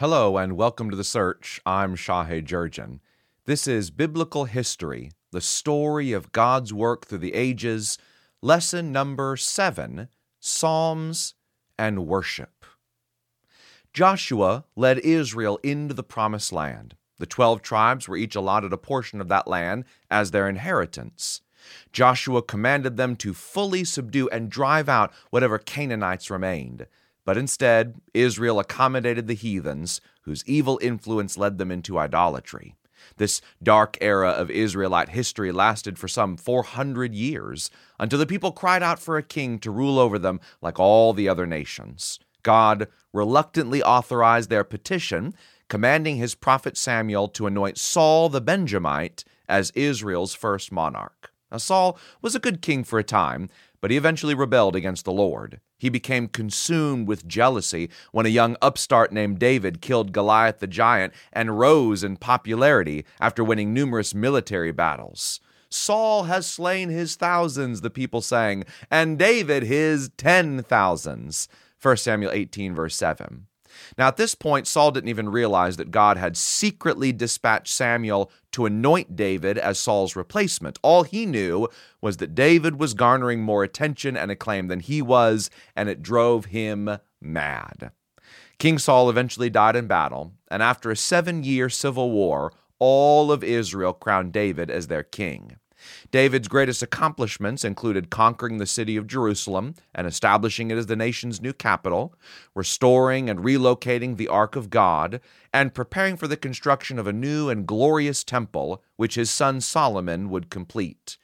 Hello and welcome to The Search. I'm Shahe Jurgen. This is Biblical History, the story of God's work through the ages, lesson number seven Psalms and Worship. Joshua led Israel into the Promised Land. The twelve tribes were each allotted a portion of that land as their inheritance. Joshua commanded them to fully subdue and drive out whatever Canaanites remained. But instead, Israel accommodated the heathens, whose evil influence led them into idolatry. This dark era of Israelite history lasted for some 400 years until the people cried out for a king to rule over them like all the other nations. God reluctantly authorized their petition, commanding his prophet Samuel to anoint Saul the Benjamite as Israel's first monarch. Now, Saul was a good king for a time, but he eventually rebelled against the Lord. He became consumed with jealousy when a young upstart named David killed Goliath the giant and rose in popularity after winning numerous military battles. Saul has slain his thousands, the people sang, and David his ten thousands. 1 Samuel 18, verse 7. Now, at this point, Saul didn't even realize that God had secretly dispatched Samuel to anoint David as Saul's replacement. All he knew was that David was garnering more attention and acclaim than he was, and it drove him mad. King Saul eventually died in battle, and after a seven year civil war, all of Israel crowned David as their king. David's greatest accomplishments included conquering the city of Jerusalem and establishing it as the nation's new capital, restoring and relocating the Ark of God, and preparing for the construction of a new and glorious temple which his son Solomon would complete.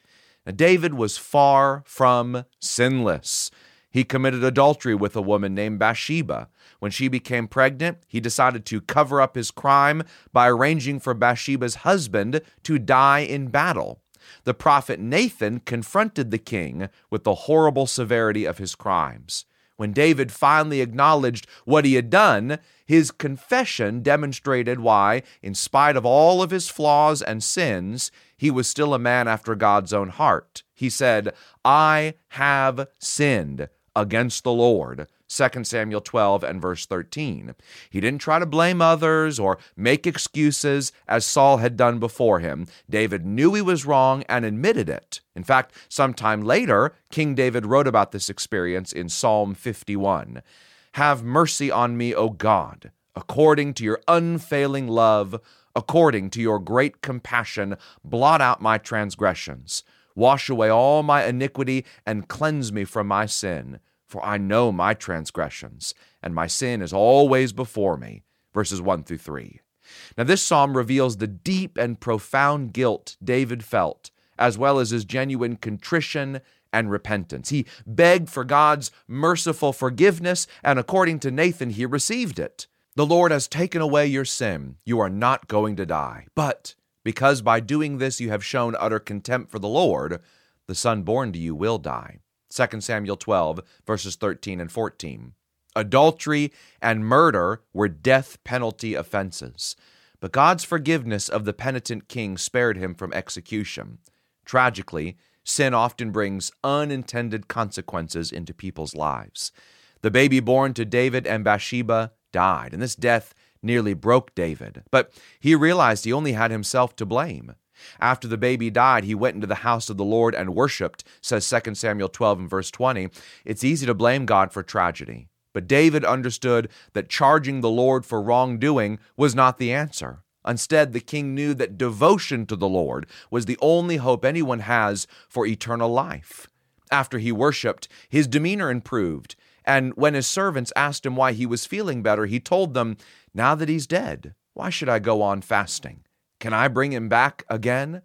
Now, David was far from sinless. He committed adultery with a woman named Bathsheba. When she became pregnant, he decided to cover up his crime by arranging for Bathsheba's husband to die in battle the prophet Nathan confronted the king with the horrible severity of his crimes. When David finally acknowledged what he had done, his confession demonstrated why, in spite of all of his flaws and sins, he was still a man after God's own heart. He said, I have sinned against the Lord. 2 Samuel 12 and verse 13. He didn't try to blame others or make excuses as Saul had done before him. David knew he was wrong and admitted it. In fact, sometime later, King David wrote about this experience in Psalm 51. Have mercy on me, O God, according to your unfailing love, according to your great compassion, blot out my transgressions. Wash away all my iniquity and cleanse me from my sin for I know my transgressions, and my sin is always before me. Verses 1 through 3. Now, this psalm reveals the deep and profound guilt David felt, as well as his genuine contrition and repentance. He begged for God's merciful forgiveness, and according to Nathan, he received it. The Lord has taken away your sin. You are not going to die. But because by doing this you have shown utter contempt for the Lord, the son born to you will die. 2 Samuel 12, verses 13 and 14. Adultery and murder were death penalty offenses, but God's forgiveness of the penitent king spared him from execution. Tragically, sin often brings unintended consequences into people's lives. The baby born to David and Bathsheba died, and this death nearly broke David. But he realized he only had himself to blame. After the baby died, he went into the house of the Lord and worshiped, says 2 Samuel 12 and verse 20. It's easy to blame God for tragedy. But David understood that charging the Lord for wrongdoing was not the answer. Instead, the king knew that devotion to the Lord was the only hope anyone has for eternal life. After he worshiped, his demeanor improved, and when his servants asked him why he was feeling better, he told them, Now that he's dead, why should I go on fasting? Can I bring him back again?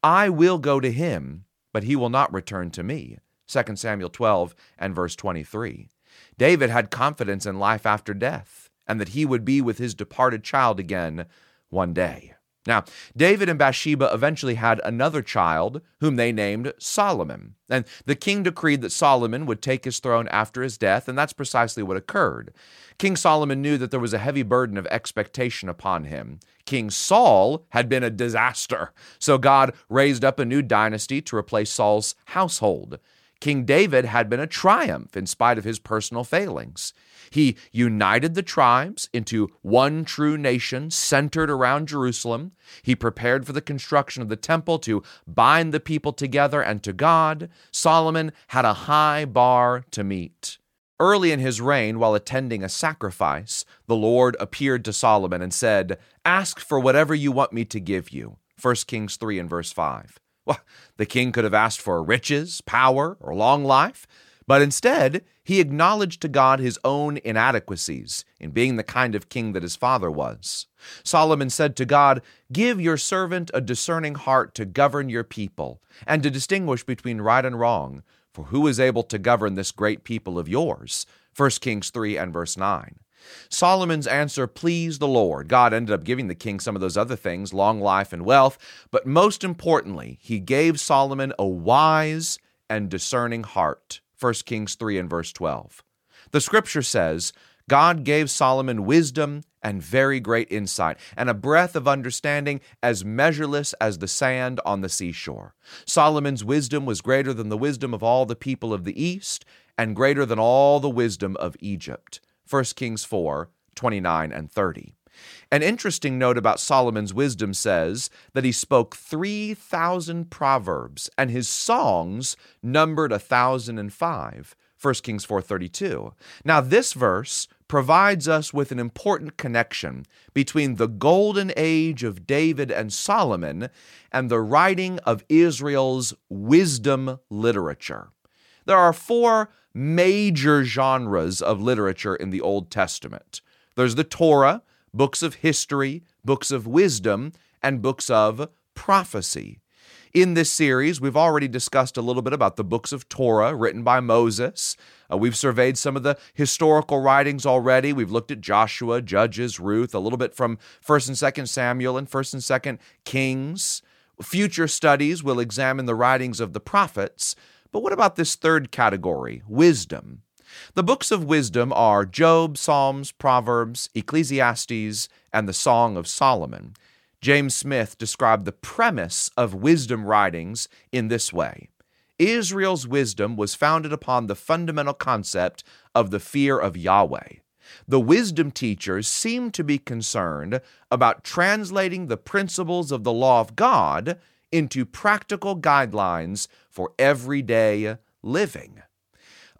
I will go to him, but he will not return to me. 2 Samuel 12 and verse 23. David had confidence in life after death, and that he would be with his departed child again one day. Now, David and Bathsheba eventually had another child whom they named Solomon. And the king decreed that Solomon would take his throne after his death, and that's precisely what occurred. King Solomon knew that there was a heavy burden of expectation upon him. King Saul had been a disaster, so God raised up a new dynasty to replace Saul's household. King David had been a triumph in spite of his personal failings. He united the tribes into one true nation centered around Jerusalem. He prepared for the construction of the temple to bind the people together and to God. Solomon had a high bar to meet. Early in his reign, while attending a sacrifice, the Lord appeared to Solomon and said, Ask for whatever you want me to give you. 1 Kings 3 and verse 5. Well, the king could have asked for riches, power, or long life, but instead, he acknowledged to God his own inadequacies in being the kind of king that his father was. Solomon said to God, Give your servant a discerning heart to govern your people, and to distinguish between right and wrong, for who is able to govern this great people of yours? 1 Kings 3 and verse 9. Solomon's answer pleased the Lord. God ended up giving the king some of those other things, long life and wealth, but most importantly, he gave Solomon a wise and discerning heart. 1 Kings 3 and verse 12. The scripture says, God gave Solomon wisdom and very great insight, and a breadth of understanding as measureless as the sand on the seashore. Solomon's wisdom was greater than the wisdom of all the people of the East, and greater than all the wisdom of Egypt. 1 Kings 4 29 and 30. An interesting note about Solomon's wisdom says that he spoke 3,000 proverbs, and his songs numbered 1,005. 1 Kings 4:32. Now this verse provides us with an important connection between the golden age of David and Solomon and the writing of Israel's wisdom literature. There are four major genres of literature in the Old Testament. There's the Torah, books of history, books of wisdom, and books of prophecy. In this series, we've already discussed a little bit about the books of Torah written by Moses. Uh, we've surveyed some of the historical writings already. We've looked at Joshua, Judges, Ruth, a little bit from 1st and 2nd Samuel and 1st and 2nd Kings. Future studies will examine the writings of the prophets, but what about this third category, wisdom? The books of wisdom are Job, Psalms, Proverbs, Ecclesiastes, and the Song of Solomon. James Smith described the premise of wisdom writings in this way Israel's wisdom was founded upon the fundamental concept of the fear of Yahweh. The wisdom teachers seem to be concerned about translating the principles of the law of God into practical guidelines for everyday living.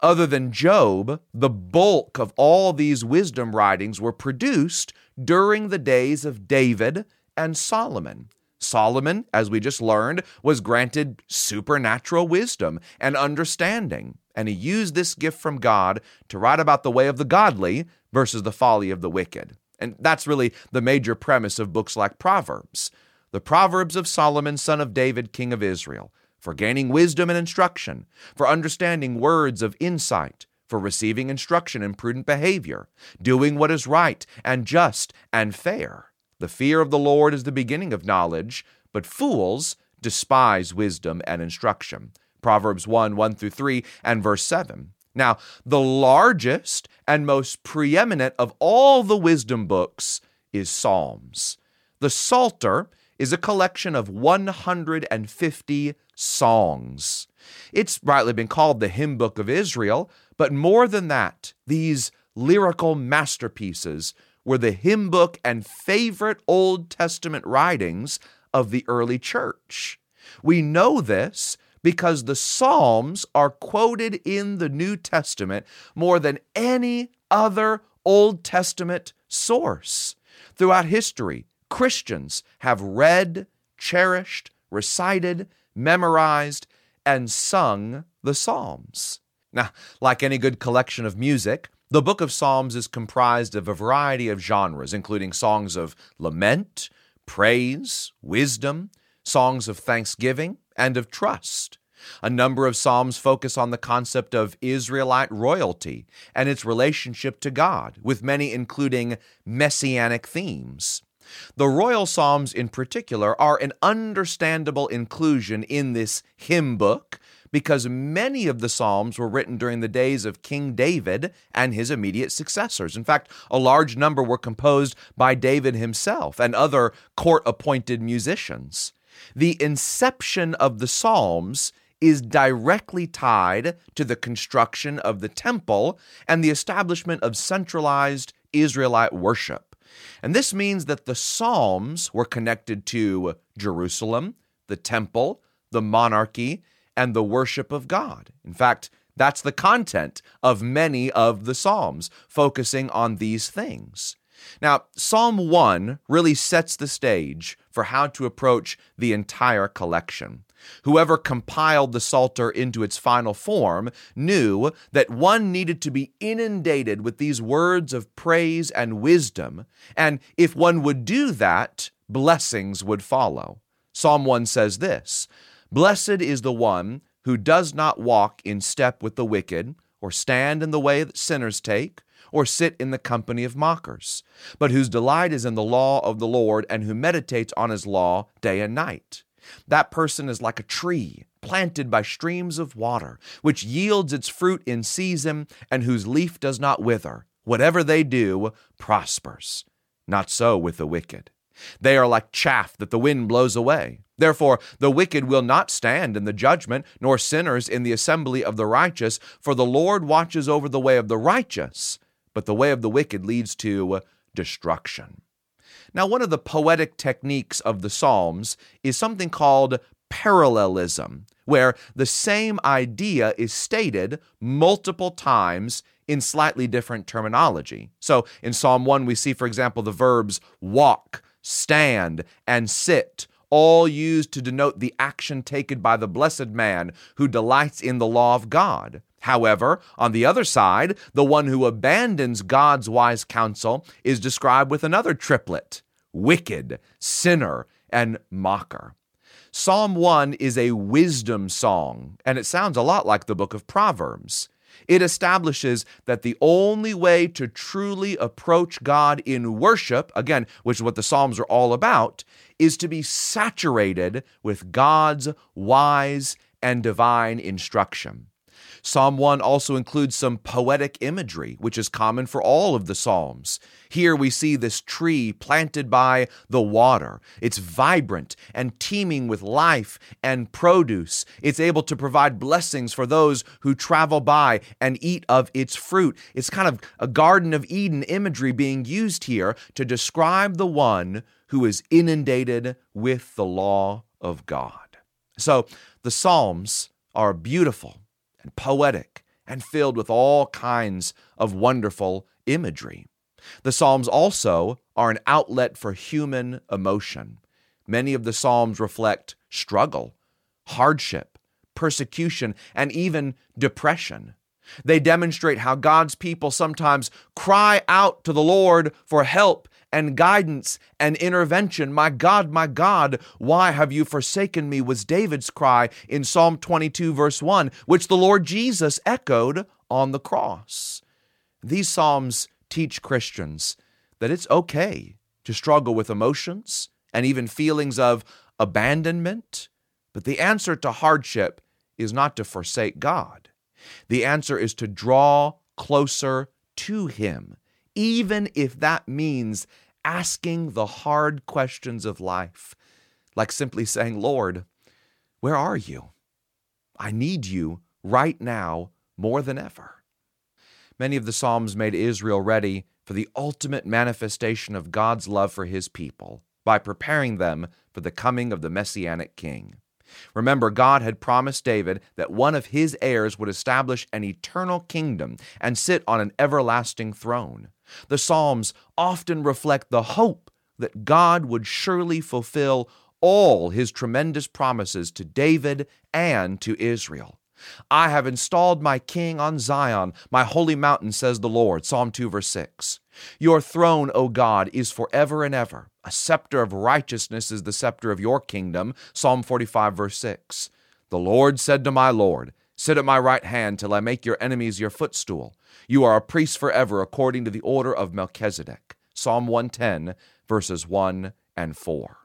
Other than Job, the bulk of all these wisdom writings were produced during the days of David and Solomon. Solomon, as we just learned, was granted supernatural wisdom and understanding, and he used this gift from God to write about the way of the godly versus the folly of the wicked. And that's really the major premise of books like Proverbs. The Proverbs of Solomon, son of David, king of Israel, for gaining wisdom and instruction, for understanding words of insight, for receiving instruction in prudent behavior, doing what is right and just and fair. The fear of the Lord is the beginning of knowledge, but fools despise wisdom and instruction. Proverbs 1 1 through 3 and verse 7. Now, the largest and most preeminent of all the wisdom books is Psalms. The Psalter is a collection of 150 songs. It's rightly been called the hymn book of Israel, but more than that, these lyrical masterpieces were the hymn book and favorite Old Testament writings of the early church. We know this because the Psalms are quoted in the New Testament more than any other Old Testament source. Throughout history, Christians have read, cherished, recited, memorized, and sung the Psalms. Now, like any good collection of music, the book of Psalms is comprised of a variety of genres, including songs of lament, praise, wisdom, songs of thanksgiving, and of trust. A number of Psalms focus on the concept of Israelite royalty and its relationship to God, with many including messianic themes. The royal psalms, in particular, are an understandable inclusion in this hymn book because many of the psalms were written during the days of King David and his immediate successors. In fact, a large number were composed by David himself and other court appointed musicians. The inception of the psalms is directly tied to the construction of the temple and the establishment of centralized Israelite worship. And this means that the Psalms were connected to Jerusalem, the temple, the monarchy, and the worship of God. In fact, that's the content of many of the Psalms, focusing on these things. Now, Psalm 1 really sets the stage for how to approach the entire collection. Whoever compiled the Psalter into its final form knew that one needed to be inundated with these words of praise and wisdom, and if one would do that, blessings would follow. Psalm 1 says this Blessed is the one who does not walk in step with the wicked, or stand in the way that sinners take, or sit in the company of mockers, but whose delight is in the law of the Lord, and who meditates on his law day and night. That person is like a tree planted by streams of water, which yields its fruit in season, and whose leaf does not wither. Whatever they do prospers. Not so with the wicked. They are like chaff that the wind blows away. Therefore, the wicked will not stand in the judgment, nor sinners in the assembly of the righteous, for the Lord watches over the way of the righteous, but the way of the wicked leads to destruction. Now, one of the poetic techniques of the Psalms is something called parallelism, where the same idea is stated multiple times in slightly different terminology. So in Psalm 1, we see, for example, the verbs walk, stand, and sit all used to denote the action taken by the blessed man who delights in the law of God. However, on the other side, the one who abandons God's wise counsel is described with another triplet wicked, sinner, and mocker. Psalm 1 is a wisdom song, and it sounds a lot like the book of Proverbs. It establishes that the only way to truly approach God in worship, again, which is what the Psalms are all about, is to be saturated with God's wise and divine instruction. Psalm 1 also includes some poetic imagery, which is common for all of the Psalms. Here we see this tree planted by the water. It's vibrant and teeming with life and produce. It's able to provide blessings for those who travel by and eat of its fruit. It's kind of a Garden of Eden imagery being used here to describe the one who is inundated with the law of God. So the Psalms are beautiful and poetic and filled with all kinds of wonderful imagery. The Psalms also are an outlet for human emotion. Many of the Psalms reflect struggle, hardship, persecution, and even depression. They demonstrate how God's people sometimes cry out to the Lord for help and guidance and intervention. My God, my God, why have you forsaken me? was David's cry in Psalm 22, verse 1, which the Lord Jesus echoed on the cross. These Psalms teach Christians that it's okay to struggle with emotions and even feelings of abandonment, but the answer to hardship is not to forsake God. The answer is to draw closer to Him even if that means asking the hard questions of life, like simply saying, Lord, where are you? I need you right now more than ever. Many of the Psalms made Israel ready for the ultimate manifestation of God's love for his people by preparing them for the coming of the Messianic King. Remember, God had promised David that one of his heirs would establish an eternal kingdom and sit on an everlasting throne. The Psalms often reflect the hope that God would surely fulfill all his tremendous promises to David and to Israel. I have installed my king on Zion, my holy mountain, says the Lord. Psalm 2, verse 6. Your throne, O God, is forever and ever. A scepter of righteousness is the scepter of your kingdom. Psalm 45, verse 6. The Lord said to my Lord, Sit at my right hand till I make your enemies your footstool. You are a priest forever according to the order of Melchizedek. Psalm 110, verses 1 and 4.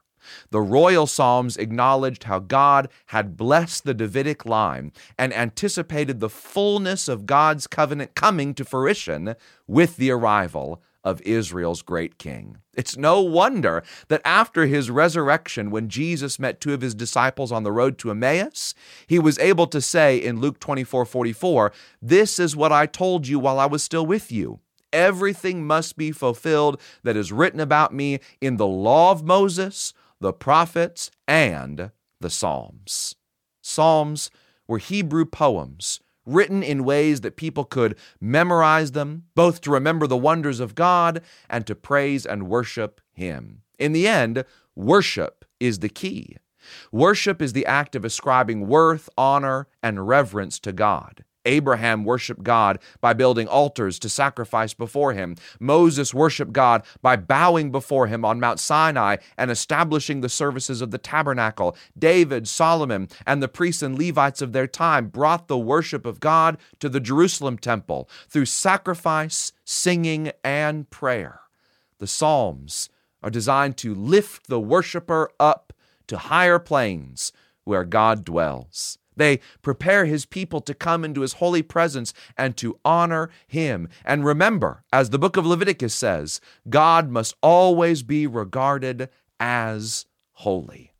The royal Psalms acknowledged how God had blessed the Davidic line and anticipated the fullness of God's covenant coming to fruition with the arrival of Israel's great king. It's no wonder that after his resurrection, when Jesus met two of his disciples on the road to Emmaus, he was able to say in Luke 24 44, This is what I told you while I was still with you. Everything must be fulfilled that is written about me in the law of Moses, the prophets, and the Psalms. Psalms were Hebrew poems written in ways that people could memorize them, both to remember the wonders of God and to praise and worship Him. In the end, worship is the key. Worship is the act of ascribing worth, honor, and reverence to God. Abraham worshiped God by building altars to sacrifice before him. Moses worshiped God by bowing before him on Mount Sinai and establishing the services of the tabernacle. David, Solomon, and the priests and Levites of their time brought the worship of God to the Jerusalem temple through sacrifice, singing, and prayer. The Psalms are designed to lift the worshiper up to higher planes where God dwells. They prepare his people to come into his holy presence and to honor him. And remember, as the book of Leviticus says, God must always be regarded as holy.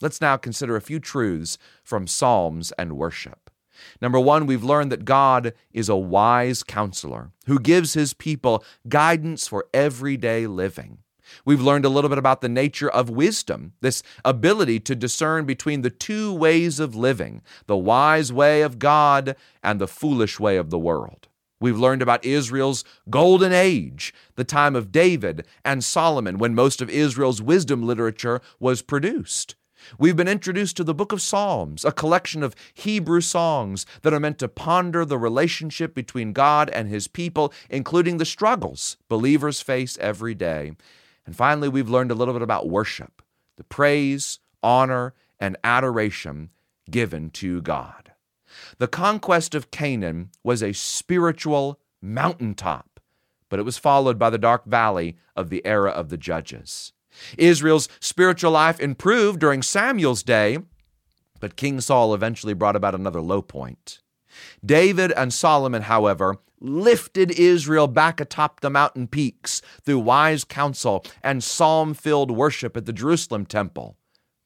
Let's now consider a few truths from Psalms and worship. Number one, we've learned that God is a wise counselor who gives his people guidance for everyday living. We've learned a little bit about the nature of wisdom, this ability to discern between the two ways of living, the wise way of God and the foolish way of the world. We've learned about Israel's golden age, the time of David and Solomon, when most of Israel's wisdom literature was produced. We've been introduced to the book of Psalms, a collection of Hebrew songs that are meant to ponder the relationship between God and his people, including the struggles believers face every day. And finally, we've learned a little bit about worship the praise, honor, and adoration given to God. The conquest of Canaan was a spiritual mountaintop, but it was followed by the dark valley of the era of the judges. Israel's spiritual life improved during Samuel's day, but King Saul eventually brought about another low point. David and Solomon, however, lifted Israel back atop the mountain peaks through wise counsel and psalm filled worship at the Jerusalem temple.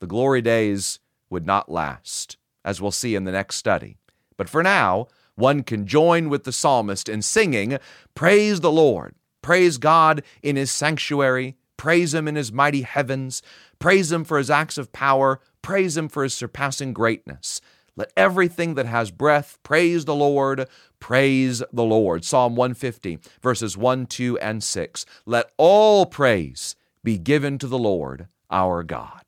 The glory days would not last, as we'll see in the next study. But for now, one can join with the psalmist in singing, Praise the Lord, praise God in his sanctuary, praise him in his mighty heavens, praise him for his acts of power, praise him for his surpassing greatness. Let everything that has breath praise the Lord. Praise the Lord. Psalm 150, verses 1, 2, and 6. Let all praise be given to the Lord our God.